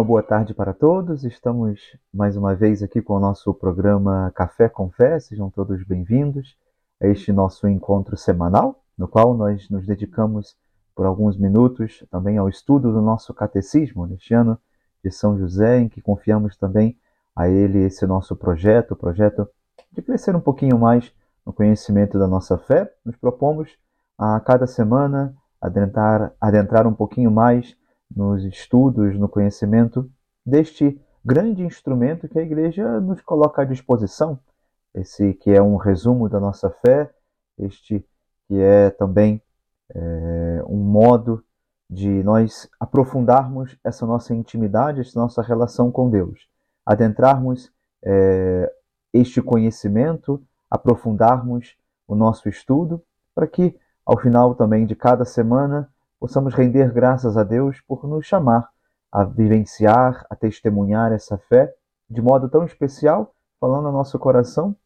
Uma boa tarde para todos. Estamos mais uma vez aqui com o nosso programa Café com Fé. Sejam todos bem-vindos a este nosso encontro semanal, no qual nós nos dedicamos por alguns minutos também ao estudo do nosso catecismo neste ano de São José, em que confiamos também a ele esse nosso projeto, o projeto de crescer um pouquinho mais no conhecimento da nossa fé. Nos propomos a cada semana adentrar, adentrar um pouquinho mais nos estudos, no conhecimento deste grande instrumento que a Igreja nos coloca à disposição, esse que é um resumo da nossa fé, este que é também é, um modo de nós aprofundarmos essa nossa intimidade, essa nossa relação com Deus, adentrarmos é, este conhecimento, aprofundarmos o nosso estudo, para que ao final também de cada semana possamos render graças a Deus por nos chamar a vivenciar, a testemunhar essa fé de modo tão especial, falando ao nosso coração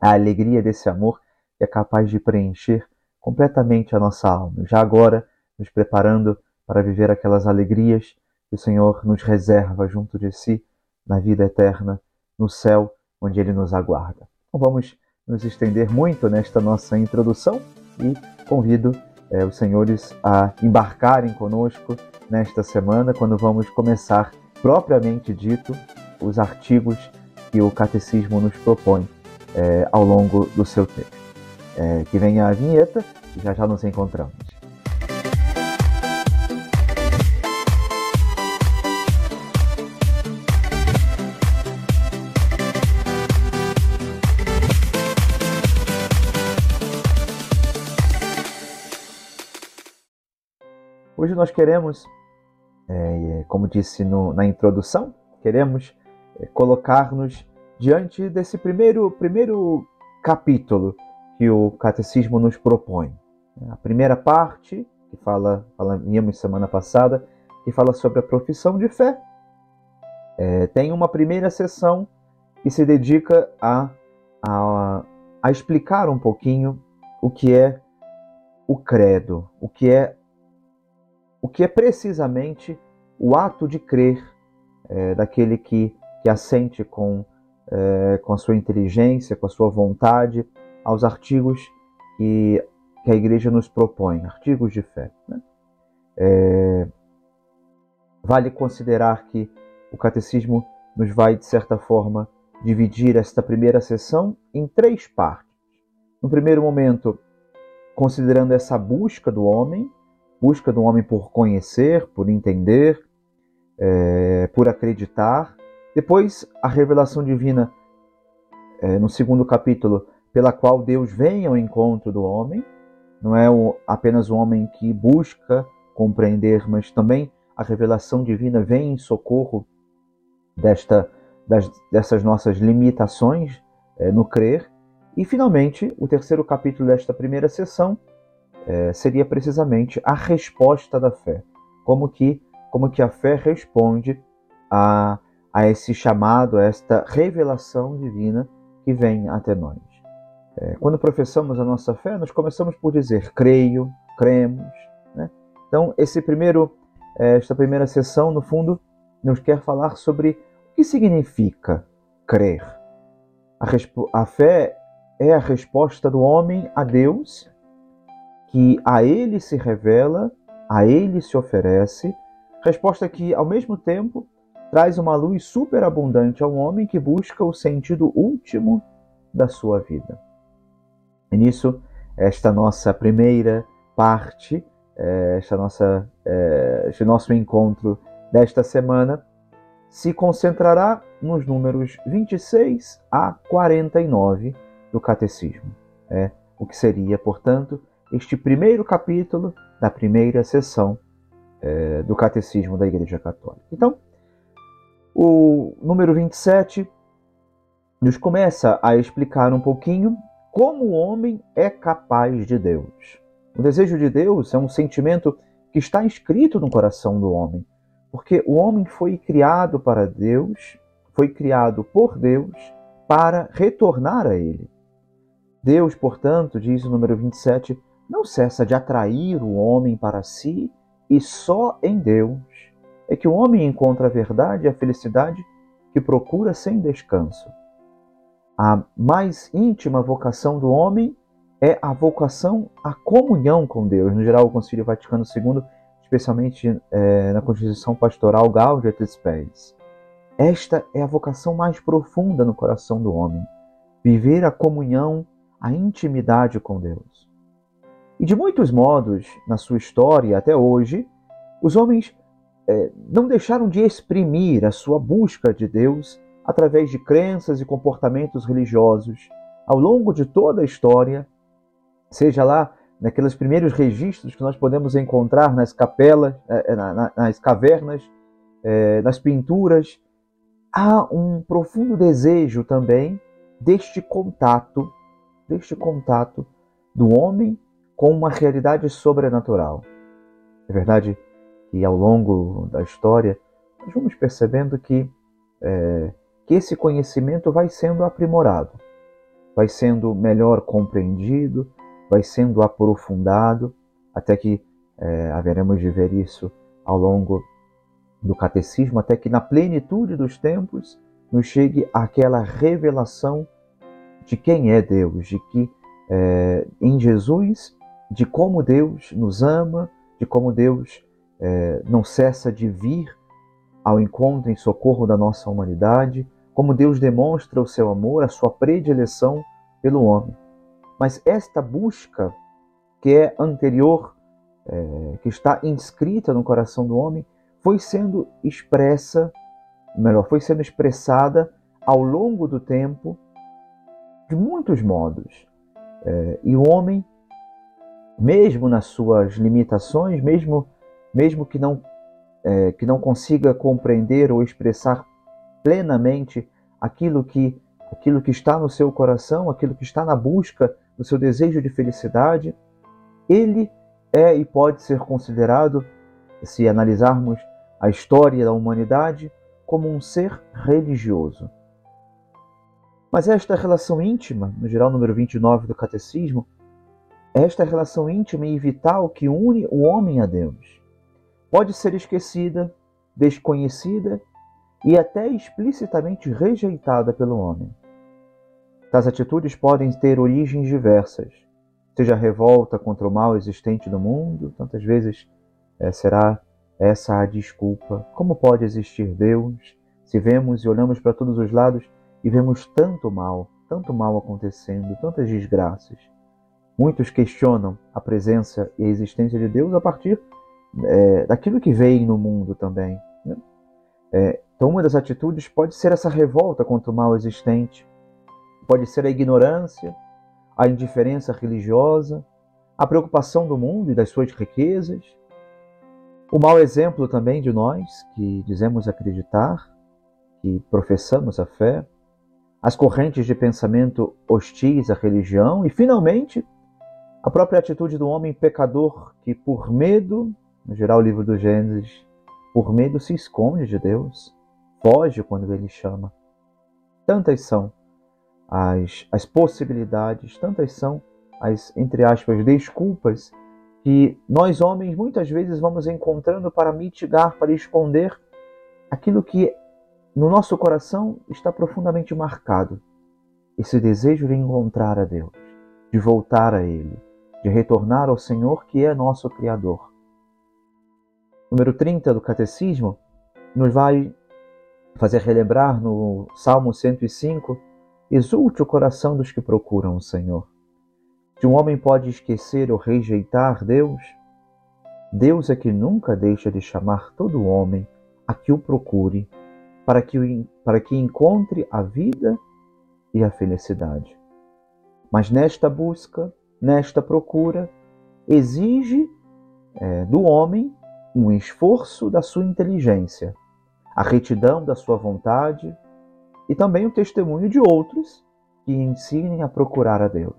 a alegria desse amor que é capaz de preencher completamente a nossa alma. Já agora, nos preparando para viver aquelas alegrias que o Senhor nos reserva junto de si na vida eterna, no céu, onde Ele nos aguarda. Então vamos nos estender muito nesta nossa introdução e convido é, os senhores a embarcarem conosco nesta semana, quando vamos começar, propriamente dito, os artigos que o Catecismo nos propõe é, ao longo do seu texto. É, que venha a vinheta e já já nos encontramos. Hoje nós queremos, é, como disse no, na introdução, queremos é, colocar-nos diante desse primeiro, primeiro capítulo que o catecismo nos propõe. A primeira parte, que fala, falamos semana passada, que fala sobre a profissão de fé, é, tem uma primeira sessão que se dedica a, a, a explicar um pouquinho o que é o credo, o que é o que é precisamente o ato de crer é, daquele que, que assente com, é, com a sua inteligência, com a sua vontade, aos artigos que, que a igreja nos propõe, artigos de fé. Né? É, vale considerar que o catecismo nos vai, de certa forma, dividir esta primeira sessão em três partes. No primeiro momento, considerando essa busca do homem, busca do homem por conhecer, por entender, é, por acreditar. Depois, a revelação divina, é, no segundo capítulo, pela qual Deus vem ao encontro do homem. Não é o, apenas o homem que busca compreender, mas também a revelação divina vem em socorro desta, das, dessas nossas limitações é, no crer. E, finalmente, o terceiro capítulo desta primeira sessão é, seria precisamente a resposta da fé. Como que, como que a fé responde a, a esse chamado, a esta revelação divina que vem até nós. É, quando professamos a nossa fé, nós começamos por dizer creio, cremos. Né? Então, esse primeiro, é, esta primeira sessão, no fundo, nos quer falar sobre o que significa crer. A, a fé é a resposta do homem a Deus que a ele se revela, a ele se oferece, resposta que, ao mesmo tempo, traz uma luz superabundante ao homem que busca o sentido último da sua vida. E nisso, esta nossa primeira parte, eh, esta nossa, eh, este nosso encontro desta semana, se concentrará nos números 26 a 49 do Catecismo. É, o que seria, portanto, este primeiro capítulo da primeira sessão é, do Catecismo da Igreja Católica. Então, o número 27 nos começa a explicar um pouquinho como o homem é capaz de Deus. O desejo de Deus é um sentimento que está inscrito no coração do homem, porque o homem foi criado para Deus, foi criado por Deus para retornar a Ele. Deus, portanto, diz o número 27, não cessa de atrair o homem para si e só em Deus é que o homem encontra a verdade e a felicidade que procura sem descanso. A mais íntima vocação do homem é a vocação à comunhão com Deus. No geral, o Concílio Vaticano II, especialmente é, na Constituição Pastoral Gaudium et Spes. Esta é a vocação mais profunda no coração do homem. Viver a comunhão, a intimidade com Deus. E de muitos modos, na sua história até hoje, os homens é, não deixaram de exprimir a sua busca de Deus através de crenças e comportamentos religiosos ao longo de toda a história, seja lá naqueles primeiros registros que nós podemos encontrar nas capelas, é, é, nas cavernas, nas pinturas, há um profundo desejo também deste contato, deste contato do homem com uma realidade sobrenatural. É verdade que ao longo da história nós vamos percebendo que, é, que esse conhecimento vai sendo aprimorado, vai sendo melhor compreendido, vai sendo aprofundado, até que é, haveremos de ver isso ao longo do catecismo, até que na plenitude dos tempos nos chegue aquela revelação de quem é Deus, de que é, em Jesus, de como Deus nos ama, de como Deus é, não cessa de vir ao encontro em socorro da nossa humanidade, como Deus demonstra o seu amor, a sua predileção pelo homem. Mas esta busca, que é anterior, é, que está inscrita no coração do homem, foi sendo expressa, melhor, foi sendo expressada ao longo do tempo de muitos modos. É, e o homem, mesmo nas suas limitações, mesmo mesmo que não, é, que não consiga compreender ou expressar plenamente aquilo que, aquilo que está no seu coração, aquilo que está na busca do seu desejo de felicidade, ele é e pode ser considerado, se analisarmos a história da humanidade, como um ser religioso. Mas esta relação íntima, no geral número 29 do Catecismo, esta relação íntima e vital que une o homem a Deus pode ser esquecida, desconhecida e até explicitamente rejeitada pelo homem. Tais atitudes podem ter origens diversas, seja a revolta contra o mal existente no mundo, tantas vezes é, será essa a desculpa. Como pode existir Deus se vemos e olhamos para todos os lados e vemos tanto mal, tanto mal acontecendo, tantas desgraças? Muitos questionam a presença e a existência de Deus a partir é, daquilo que vem no mundo também. Né? É, então, uma das atitudes pode ser essa revolta contra o mal existente, pode ser a ignorância, a indiferença religiosa, a preocupação do mundo e das suas riquezas, o mau exemplo também de nós que dizemos acreditar, que professamos a fé, as correntes de pensamento hostis à religião e, finalmente, a própria atitude do homem pecador que, por medo no geral, o livro do Gênesis, por medo se esconde de Deus, foge quando ele chama. Tantas são as, as possibilidades, tantas são as, entre aspas, desculpas que nós homens muitas vezes vamos encontrando para mitigar, para esconder aquilo que no nosso coração está profundamente marcado. Esse desejo de encontrar a Deus, de voltar a Ele, de retornar ao Senhor que é nosso Criador número 30 do Catecismo, nos vai fazer relembrar no Salmo 105: Exulte o coração dos que procuram o Senhor. Se um homem pode esquecer ou rejeitar Deus, Deus é que nunca deixa de chamar todo homem a que o procure, para que, para que encontre a vida e a felicidade. Mas nesta busca, nesta procura, exige é, do homem um esforço da sua inteligência, a retidão da sua vontade e também o testemunho de outros que ensinem a procurar a Deus.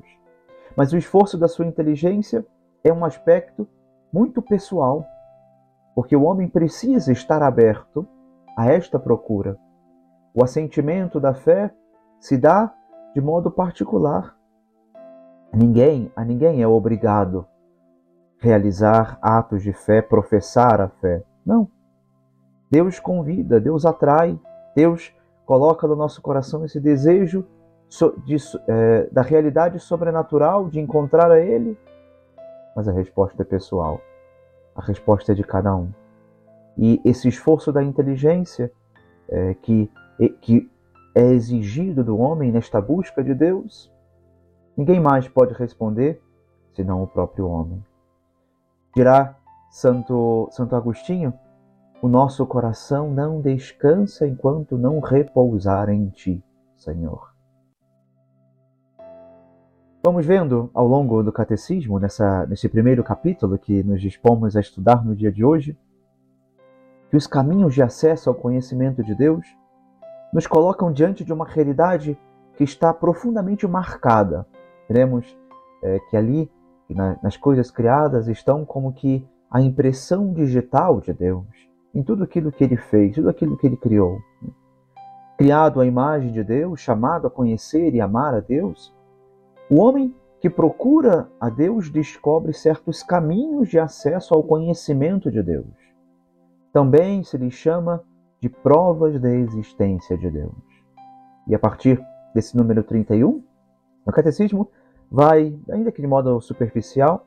Mas o esforço da sua inteligência é um aspecto muito pessoal, porque o homem precisa estar aberto a esta procura. O assentimento da fé se dá de modo particular. Ninguém, a ninguém é obrigado realizar atos de fé, professar a fé. Não. Deus convida, Deus atrai, Deus coloca no nosso coração esse desejo de, é, da realidade sobrenatural, de encontrar a Ele. Mas a resposta é pessoal, a resposta é de cada um. E esse esforço da inteligência é, que, que é exigido do homem nesta busca de Deus, ninguém mais pode responder senão o próprio homem. Dirá Santo, Santo Agostinho, o nosso coração não descansa enquanto não repousar em Ti, Senhor. Vamos vendo ao longo do catecismo, nessa, nesse primeiro capítulo que nos dispomos a estudar no dia de hoje, que os caminhos de acesso ao conhecimento de Deus nos colocam diante de uma realidade que está profundamente marcada. Veremos é, que ali, na, nas coisas criadas, estão como que a impressão digital de Deus em tudo aquilo que ele fez, tudo aquilo que ele criou. Criado à imagem de Deus, chamado a conhecer e amar a Deus, o homem que procura a Deus descobre certos caminhos de acesso ao conhecimento de Deus. Também se lhe chama de provas da existência de Deus. E a partir desse número 31, o catecismo vai, ainda que de modo superficial,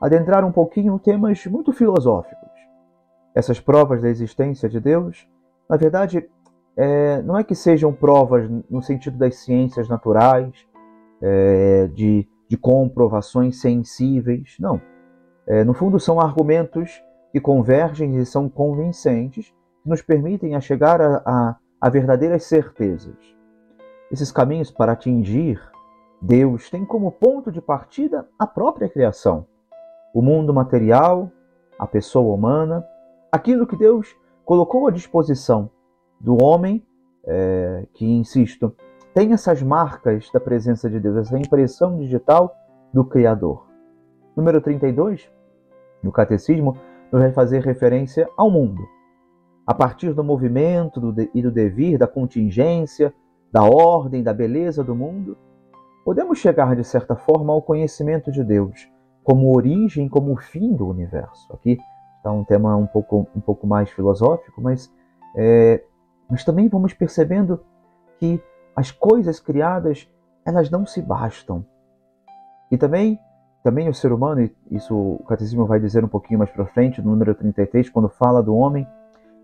adentrar um pouquinho temas muito filosóficos. Essas provas da existência de Deus, na verdade, é, não é que sejam provas no sentido das ciências naturais, é, de, de comprovações sensíveis, não. É, no fundo, são argumentos que convergem e são convincentes, que nos permitem a chegar a, a, a verdadeiras certezas. Esses caminhos para atingir Deus têm como ponto de partida a própria criação, o mundo material, a pessoa humana, aquilo que Deus colocou à disposição do homem, é, que, insisto, tem essas marcas da presença de Deus, essa impressão digital do Criador. Número 32, no Catecismo, nos vai fazer referência ao mundo. A partir do movimento do e do devir, da contingência, da ordem, da beleza do mundo, podemos chegar, de certa forma, ao conhecimento de Deus como origem, como fim do universo. Aqui está um tema um pouco, um pouco mais filosófico, mas, é, mas também vamos percebendo que as coisas criadas elas não se bastam. E também também o ser humano, e isso o catecismo vai dizer um pouquinho mais para frente, no número 33, quando fala do homem,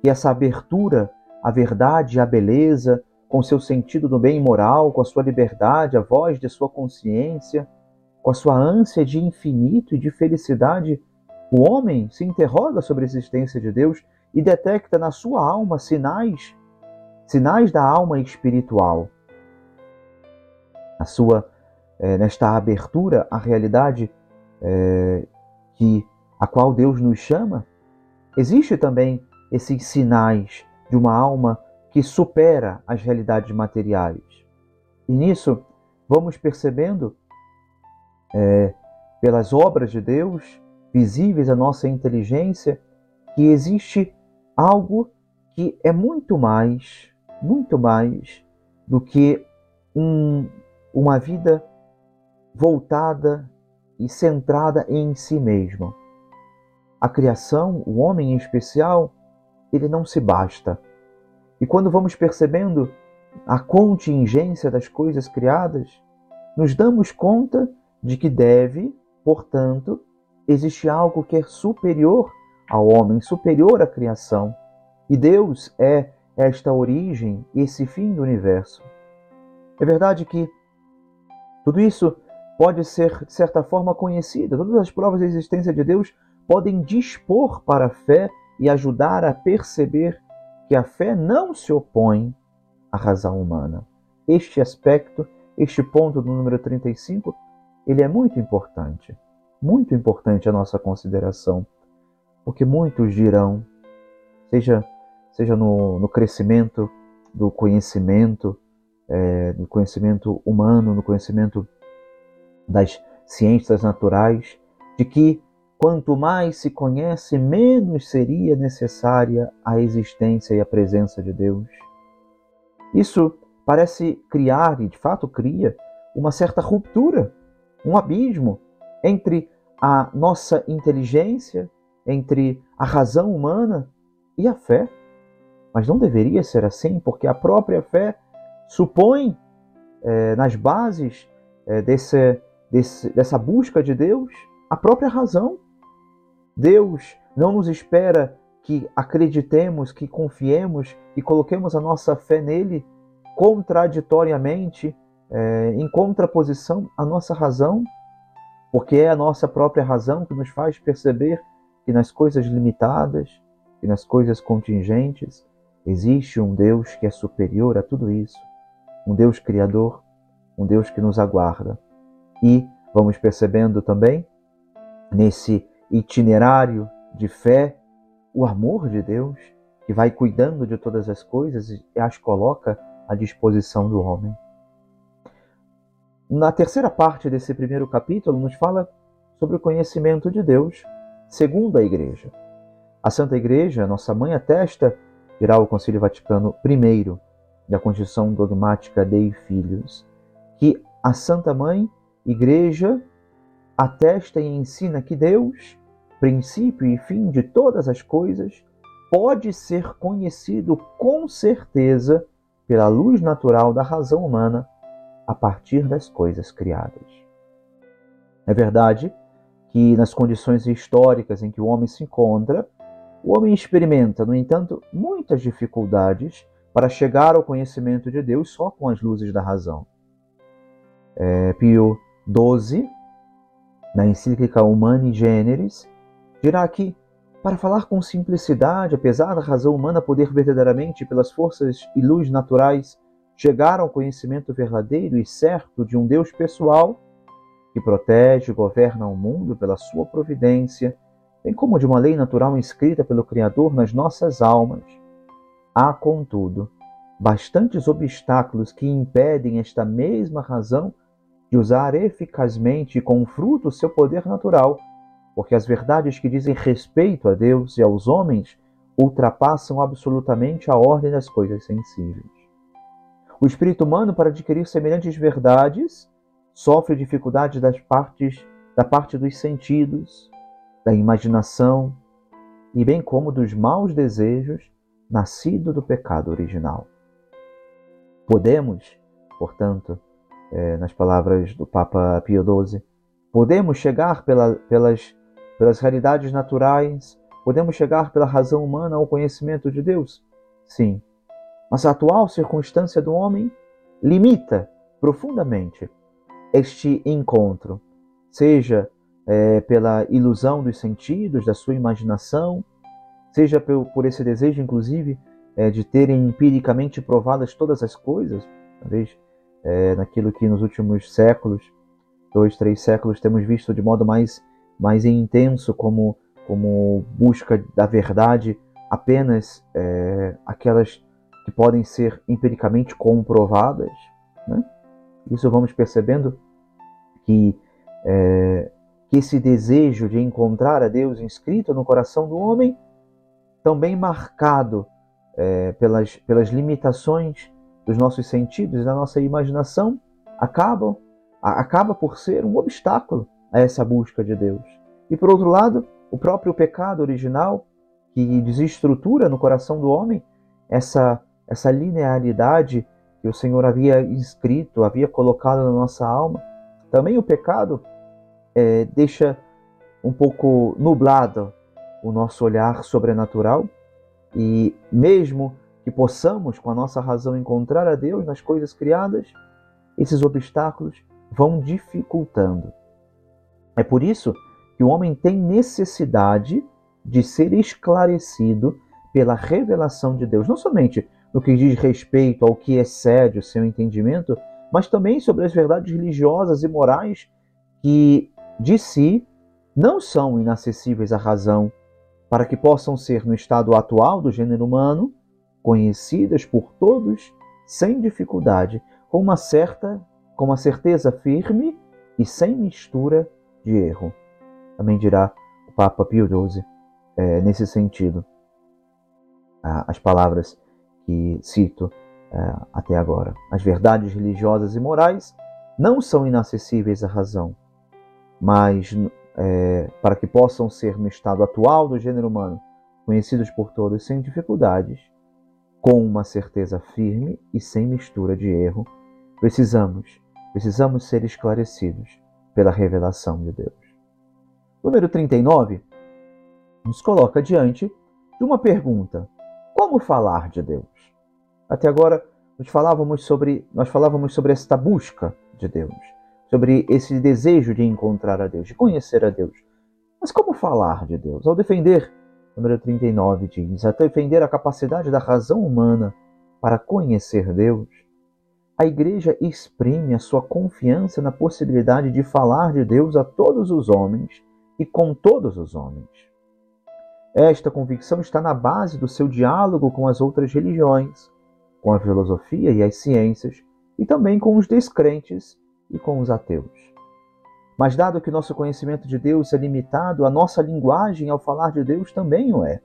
que essa abertura à verdade, à beleza, com seu sentido do bem moral, com a sua liberdade, a voz de sua consciência, com a sua ânsia de infinito e de felicidade, o homem se interroga sobre a existência de Deus e detecta na sua alma sinais, sinais da alma espiritual. A sua é, nesta abertura à realidade é, que a qual Deus nos chama, existe também esses sinais de uma alma que supera as realidades materiais. E nisso vamos percebendo, é, pelas obras de Deus, visíveis à nossa inteligência, que existe algo que é muito mais, muito mais do que um, uma vida voltada e centrada em si mesmo. A criação, o homem em especial, ele não se basta. E quando vamos percebendo a contingência das coisas criadas, nos damos conta de que deve, portanto, existir algo que é superior ao homem, superior à criação. E Deus é esta origem, esse fim do universo. É verdade que tudo isso pode ser, de certa forma, conhecida. Todas as provas da existência de Deus podem dispor para a fé e ajudar a perceber que a fé não se opõe à razão humana. Este aspecto, este ponto do número 35, ele é muito importante, muito importante a nossa consideração, porque muitos dirão, seja, seja no, no crescimento do conhecimento, é, do conhecimento humano, no conhecimento das ciências naturais, de que quanto mais se conhece, menos seria necessária a existência e a presença de Deus. Isso parece criar, e de fato cria, uma certa ruptura, um abismo entre a nossa inteligência, entre a razão humana e a fé. Mas não deveria ser assim, porque a própria fé supõe é, nas bases é, desse, desse, dessa busca de Deus a própria razão. Deus não nos espera que acreditemos, que confiemos e coloquemos a nossa fé nele contraditoriamente, é, em contraposição à nossa razão, porque é a nossa própria razão que nos faz perceber que nas coisas limitadas, que nas coisas contingentes, existe um Deus que é superior a tudo isso, um Deus criador, um Deus que nos aguarda. E vamos percebendo também, nesse itinerário de fé, o amor de Deus, que vai cuidando de todas as coisas e as coloca à disposição do homem. Na terceira parte desse primeiro capítulo, nos fala sobre o conhecimento de Deus segundo a Igreja. A Santa Igreja, nossa mãe, atesta, dirá o Concílio Vaticano I, da Constituição Dogmática Dei Filhos, que a Santa Mãe, Igreja, atesta e ensina que Deus, princípio e fim de todas as coisas, pode ser conhecido com certeza pela luz natural da razão humana a partir das coisas criadas. É verdade que, nas condições históricas em que o homem se encontra, o homem experimenta, no entanto, muitas dificuldades para chegar ao conhecimento de Deus só com as luzes da razão. É, Pio XII, na encíclica Humani Generis, dirá que para falar com simplicidade, apesar da razão humana poder verdadeiramente, pelas forças e luz naturais, chegar ao conhecimento verdadeiro e certo de um Deus pessoal, que protege e governa o mundo pela sua providência, bem como de uma lei natural inscrita pelo Criador nas nossas almas. Há, contudo, bastantes obstáculos que impedem esta mesma razão de usar eficazmente e com fruto o seu poder natural porque as verdades que dizem respeito a Deus e aos homens ultrapassam absolutamente a ordem das coisas sensíveis. O espírito humano, para adquirir semelhantes verdades, sofre dificuldades das partes, da parte dos sentidos, da imaginação e bem como dos maus desejos nascido do pecado original. Podemos, portanto, é, nas palavras do Papa Pio XII, podemos chegar pela, pelas pelas realidades naturais, podemos chegar pela razão humana ao conhecimento de Deus? Sim. Mas a atual circunstância do homem limita profundamente este encontro, seja é, pela ilusão dos sentidos, da sua imaginação, seja por, por esse desejo, inclusive, é, de terem empiricamente provadas todas as coisas, talvez é, naquilo que nos últimos séculos, dois, três séculos, temos visto de modo mais mais intenso como, como busca da verdade apenas é, aquelas que podem ser empiricamente comprovadas. Né? Isso vamos percebendo que, é, que esse desejo de encontrar a Deus inscrito no coração do homem, também marcado é, pelas, pelas limitações dos nossos sentidos da nossa imaginação, acabam, acaba por ser um obstáculo a essa busca de Deus. E por outro lado, o próprio pecado original, que desestrutura no coração do homem essa, essa linearidade que o Senhor havia inscrito, havia colocado na nossa alma. Também o pecado é, deixa um pouco nublado o nosso olhar sobrenatural e mesmo que possamos, com a nossa razão, encontrar a Deus nas coisas criadas, esses obstáculos vão dificultando. É por isso que o homem tem necessidade de ser esclarecido pela revelação de Deus, não somente no que diz respeito ao que excede o seu entendimento, mas também sobre as verdades religiosas e morais que, de si, não são inacessíveis à razão, para que possam ser, no estado atual do gênero humano, conhecidas por todos sem dificuldade, com uma certa, com uma certeza firme e sem mistura de erro. Também dirá o Papa Pio XII é, nesse sentido. as palavras que cito é, até agora. As verdades religiosas e morais não são inacessíveis à razão, mas é, para que possam ser no estado atual do gênero humano conhecidos por todos sem dificuldades, com uma certeza firme e sem mistura de erro, precisamos, precisamos ser esclarecidos pela revelação de Deus. Número 39 nos coloca diante de uma pergunta: como falar de Deus? Até agora nós falávamos sobre nós falávamos sobre esta busca de Deus, sobre esse desejo de encontrar a Deus, de conhecer a Deus. Mas como falar de Deus? Ao defender, número 39 diz, a defender a capacidade da razão humana para conhecer Deus, a igreja exprime a sua confiança na possibilidade de falar de Deus a todos os homens e com todos os homens. Esta convicção está na base do seu diálogo com as outras religiões, com a filosofia e as ciências, e também com os descrentes e com os ateus. Mas, dado que nosso conhecimento de Deus é limitado, a nossa linguagem ao falar de Deus também o é.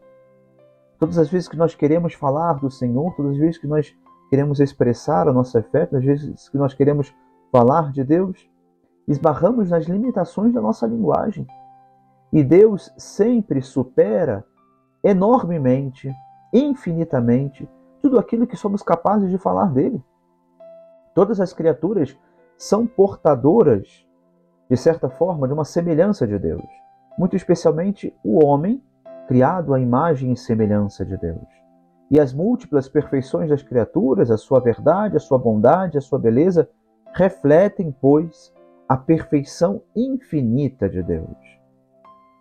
Todas as vezes que nós queremos falar do Senhor, todas as vezes que nós queremos expressar a nossa fé, às vezes que nós queremos falar de Deus, esbarramos nas limitações da nossa linguagem. E Deus sempre supera enormemente, infinitamente, tudo aquilo que somos capazes de falar dele. Todas as criaturas são portadoras, de certa forma, de uma semelhança de Deus, muito especialmente o homem, criado à imagem e semelhança de Deus e as múltiplas perfeições das criaturas, a sua verdade, a sua bondade, a sua beleza, refletem, pois, a perfeição infinita de Deus.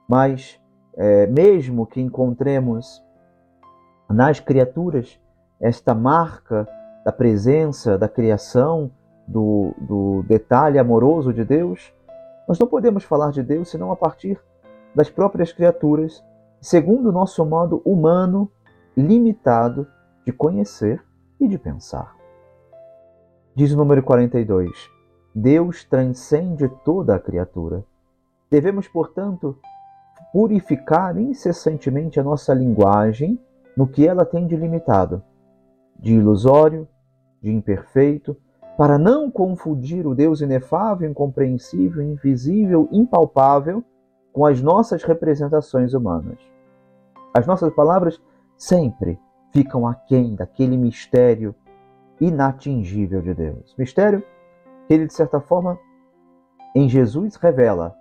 Mas, é, mesmo que encontremos nas criaturas esta marca da presença, da criação, do, do detalhe amoroso de Deus, nós não podemos falar de Deus senão a partir das próprias criaturas, segundo o nosso modo humano limitado de conhecer e de pensar. Diz o número 42: Deus transcende toda a criatura. Devemos, portanto, purificar incessantemente a nossa linguagem no que ela tem de limitado, de ilusório, de imperfeito, para não confundir o Deus inefável, incompreensível, invisível, impalpável com as nossas representações humanas. As nossas palavras sempre ficam aquém daquele mistério inatingível de Deus. Mistério que ele, de certa forma, em Jesus revela,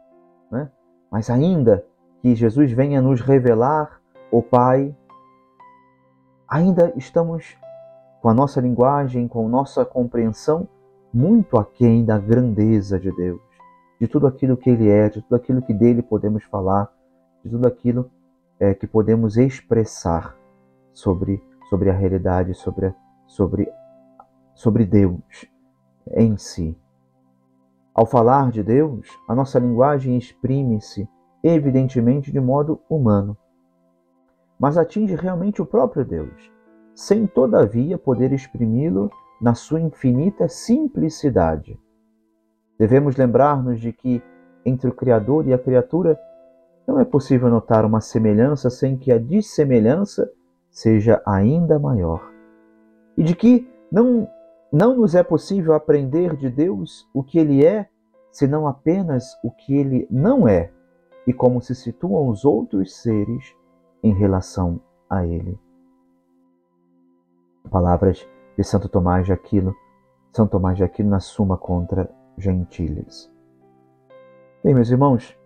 né? mas ainda que Jesus venha nos revelar o Pai, ainda estamos com a nossa linguagem, com a nossa compreensão muito aquém da grandeza de Deus, de tudo aquilo que Ele é, de tudo aquilo que dele podemos falar, de tudo aquilo é, que podemos expressar sobre, sobre a realidade, sobre, sobre, sobre Deus em si. Ao falar de Deus, a nossa linguagem exprime-se evidentemente de modo humano, mas atinge realmente o próprio Deus, sem todavia poder exprimi-lo na sua infinita simplicidade. Devemos lembrar-nos de que entre o Criador e a criatura não é possível notar uma semelhança sem que a dissemelhança seja ainda maior. E de que não, não nos é possível aprender de Deus o que Ele é, senão apenas o que Ele não é, e como se situam os outros seres em relação a Ele. Palavras de Santo Tomás de Aquino, São Tomás de Aquino na Suma contra Gentiles. Bem, meus irmãos,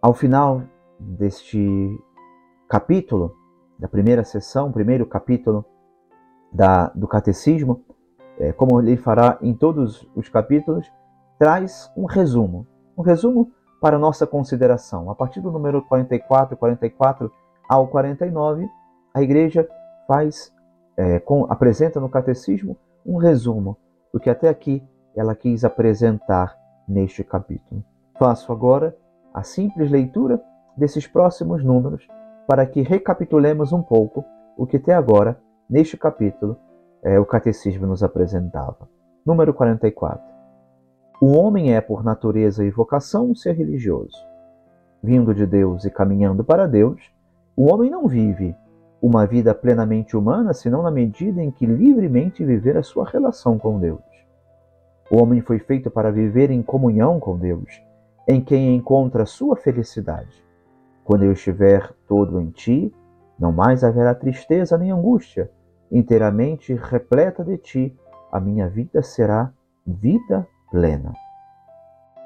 ao final deste capítulo, da primeira sessão, primeiro capítulo da, do Catecismo, é, como ele fará em todos os capítulos, traz um resumo. Um resumo para nossa consideração. A partir do número 44, 44 ao 49, a Igreja faz, é, com, apresenta no Catecismo um resumo do que até aqui ela quis apresentar neste capítulo. Faço agora a simples leitura desses próximos números para que recapitulemos um pouco o que até agora, neste capítulo, é, o Catecismo nos apresentava. Número 44. O homem é, por natureza e vocação, um ser religioso. Vindo de Deus e caminhando para Deus, o homem não vive uma vida plenamente humana senão na medida em que livremente viver a sua relação com Deus. O homem foi feito para viver em comunhão com Deus, em quem encontra sua felicidade. Quando eu estiver todo em ti, não mais haverá tristeza nem angústia, inteiramente repleta de ti, a minha vida será vida plena.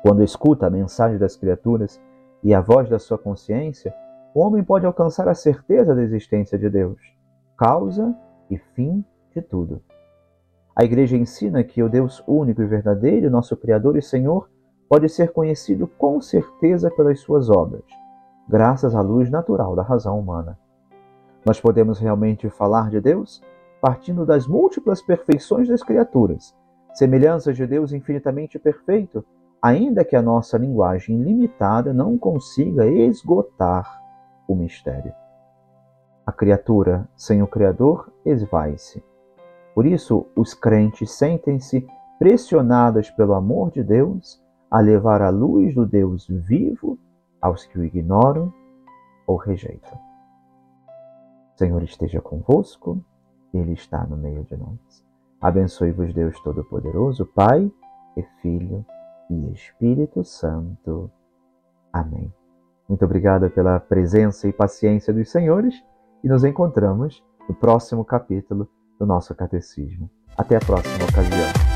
Quando escuta a mensagem das criaturas e a voz da sua consciência, o homem pode alcançar a certeza da existência de Deus, causa e fim de tudo. A Igreja ensina que o Deus único e verdadeiro, nosso Criador e Senhor, pode ser conhecido com certeza pelas suas obras, graças à luz natural da razão humana. Nós podemos realmente falar de Deus partindo das múltiplas perfeições das criaturas, semelhanças de Deus infinitamente perfeito, ainda que a nossa linguagem limitada não consiga esgotar o mistério. A criatura sem o Criador esvai-se. Por isso, os crentes sentem-se pressionados pelo amor de Deus a levar a luz do Deus vivo aos que o ignoram ou rejeitam. O Senhor esteja convosco, Ele está no meio de nós. Abençoe-vos, Deus Todo-Poderoso, Pai e Filho e Espírito Santo. Amém. Muito obrigado pela presença e paciência dos senhores e nos encontramos no próximo capítulo do nosso catecismo. Até a próxima ocasião.